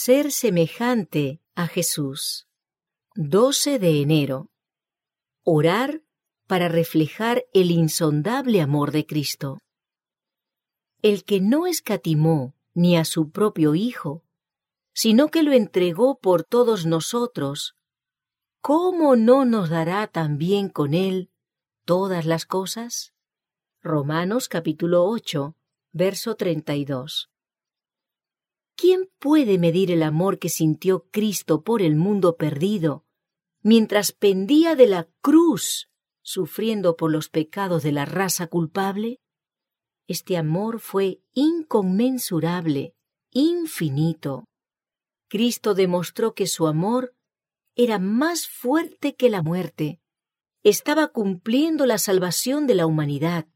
Ser semejante a Jesús. 12 de enero. Orar para reflejar el insondable amor de Cristo. El que no escatimó ni a su propio Hijo, sino que lo entregó por todos nosotros, ¿cómo no nos dará también con él todas las cosas? Romanos capítulo 8, verso 32. ¿Quién puede medir el amor que sintió Cristo por el mundo perdido mientras pendía de la cruz, sufriendo por los pecados de la raza culpable? Este amor fue inconmensurable, infinito. Cristo demostró que su amor era más fuerte que la muerte. Estaba cumpliendo la salvación de la humanidad,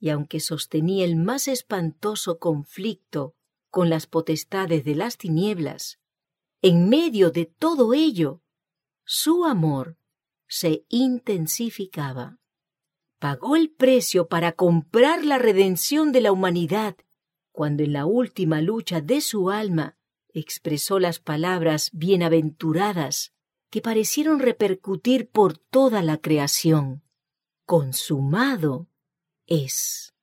y aunque sostenía el más espantoso conflicto con las potestades de las tinieblas, en medio de todo ello, su amor se intensificaba. Pagó el precio para comprar la redención de la humanidad, cuando en la última lucha de su alma expresó las palabras bienaventuradas que parecieron repercutir por toda la creación. Consumado es.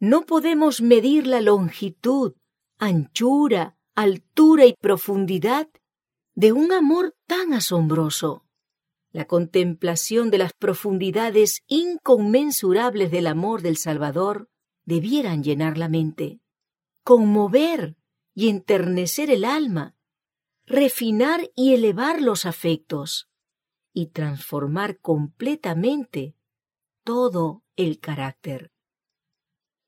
No podemos medir la longitud, anchura, altura y profundidad de un amor tan asombroso. La contemplación de las profundidades inconmensurables del amor del Salvador debieran llenar la mente, conmover y enternecer el alma, refinar y elevar los afectos y transformar completamente todo el carácter.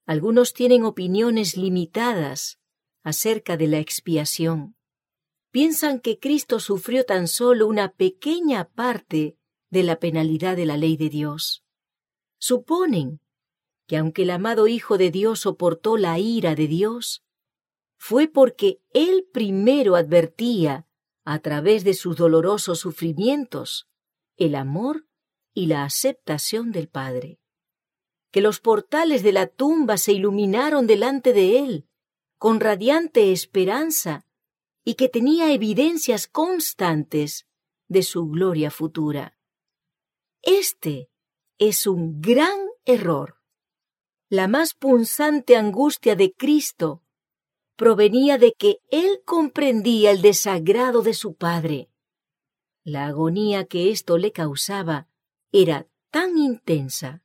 Algunos tienen opiniones limitadas acerca de la expiación. Piensan que Cristo sufrió tan solo una pequeña parte de la penalidad de la ley de Dios. Suponen que aunque el amado Hijo de Dios soportó la ira de Dios, fue porque Él primero advertía, a través de sus dolorosos sufrimientos, el amor y la aceptación del Padre que los portales de la tumba se iluminaron delante de él con radiante esperanza y que tenía evidencias constantes de su gloria futura. Este es un gran error. La más punzante angustia de Cristo provenía de que él comprendía el desagrado de su Padre. La agonía que esto le causaba era tan intensa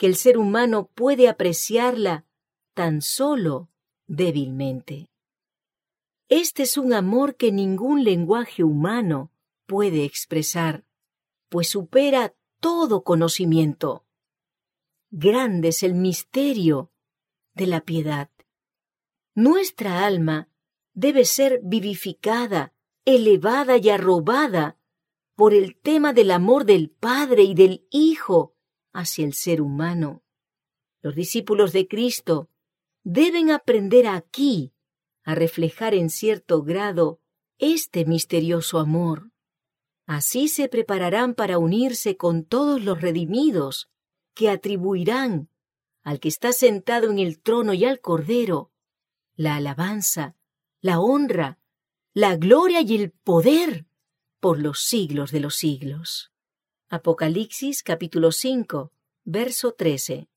que el ser humano puede apreciarla tan solo débilmente. Este es un amor que ningún lenguaje humano puede expresar, pues supera todo conocimiento. Grande es el misterio de la piedad. Nuestra alma debe ser vivificada, elevada y arrobada por el tema del amor del Padre y del Hijo hacia el ser humano. Los discípulos de Cristo deben aprender aquí a reflejar en cierto grado este misterioso amor. Así se prepararán para unirse con todos los redimidos que atribuirán al que está sentado en el trono y al Cordero la alabanza, la honra, la gloria y el poder por los siglos de los siglos. Apocalipsis capítulo 5, verso 13.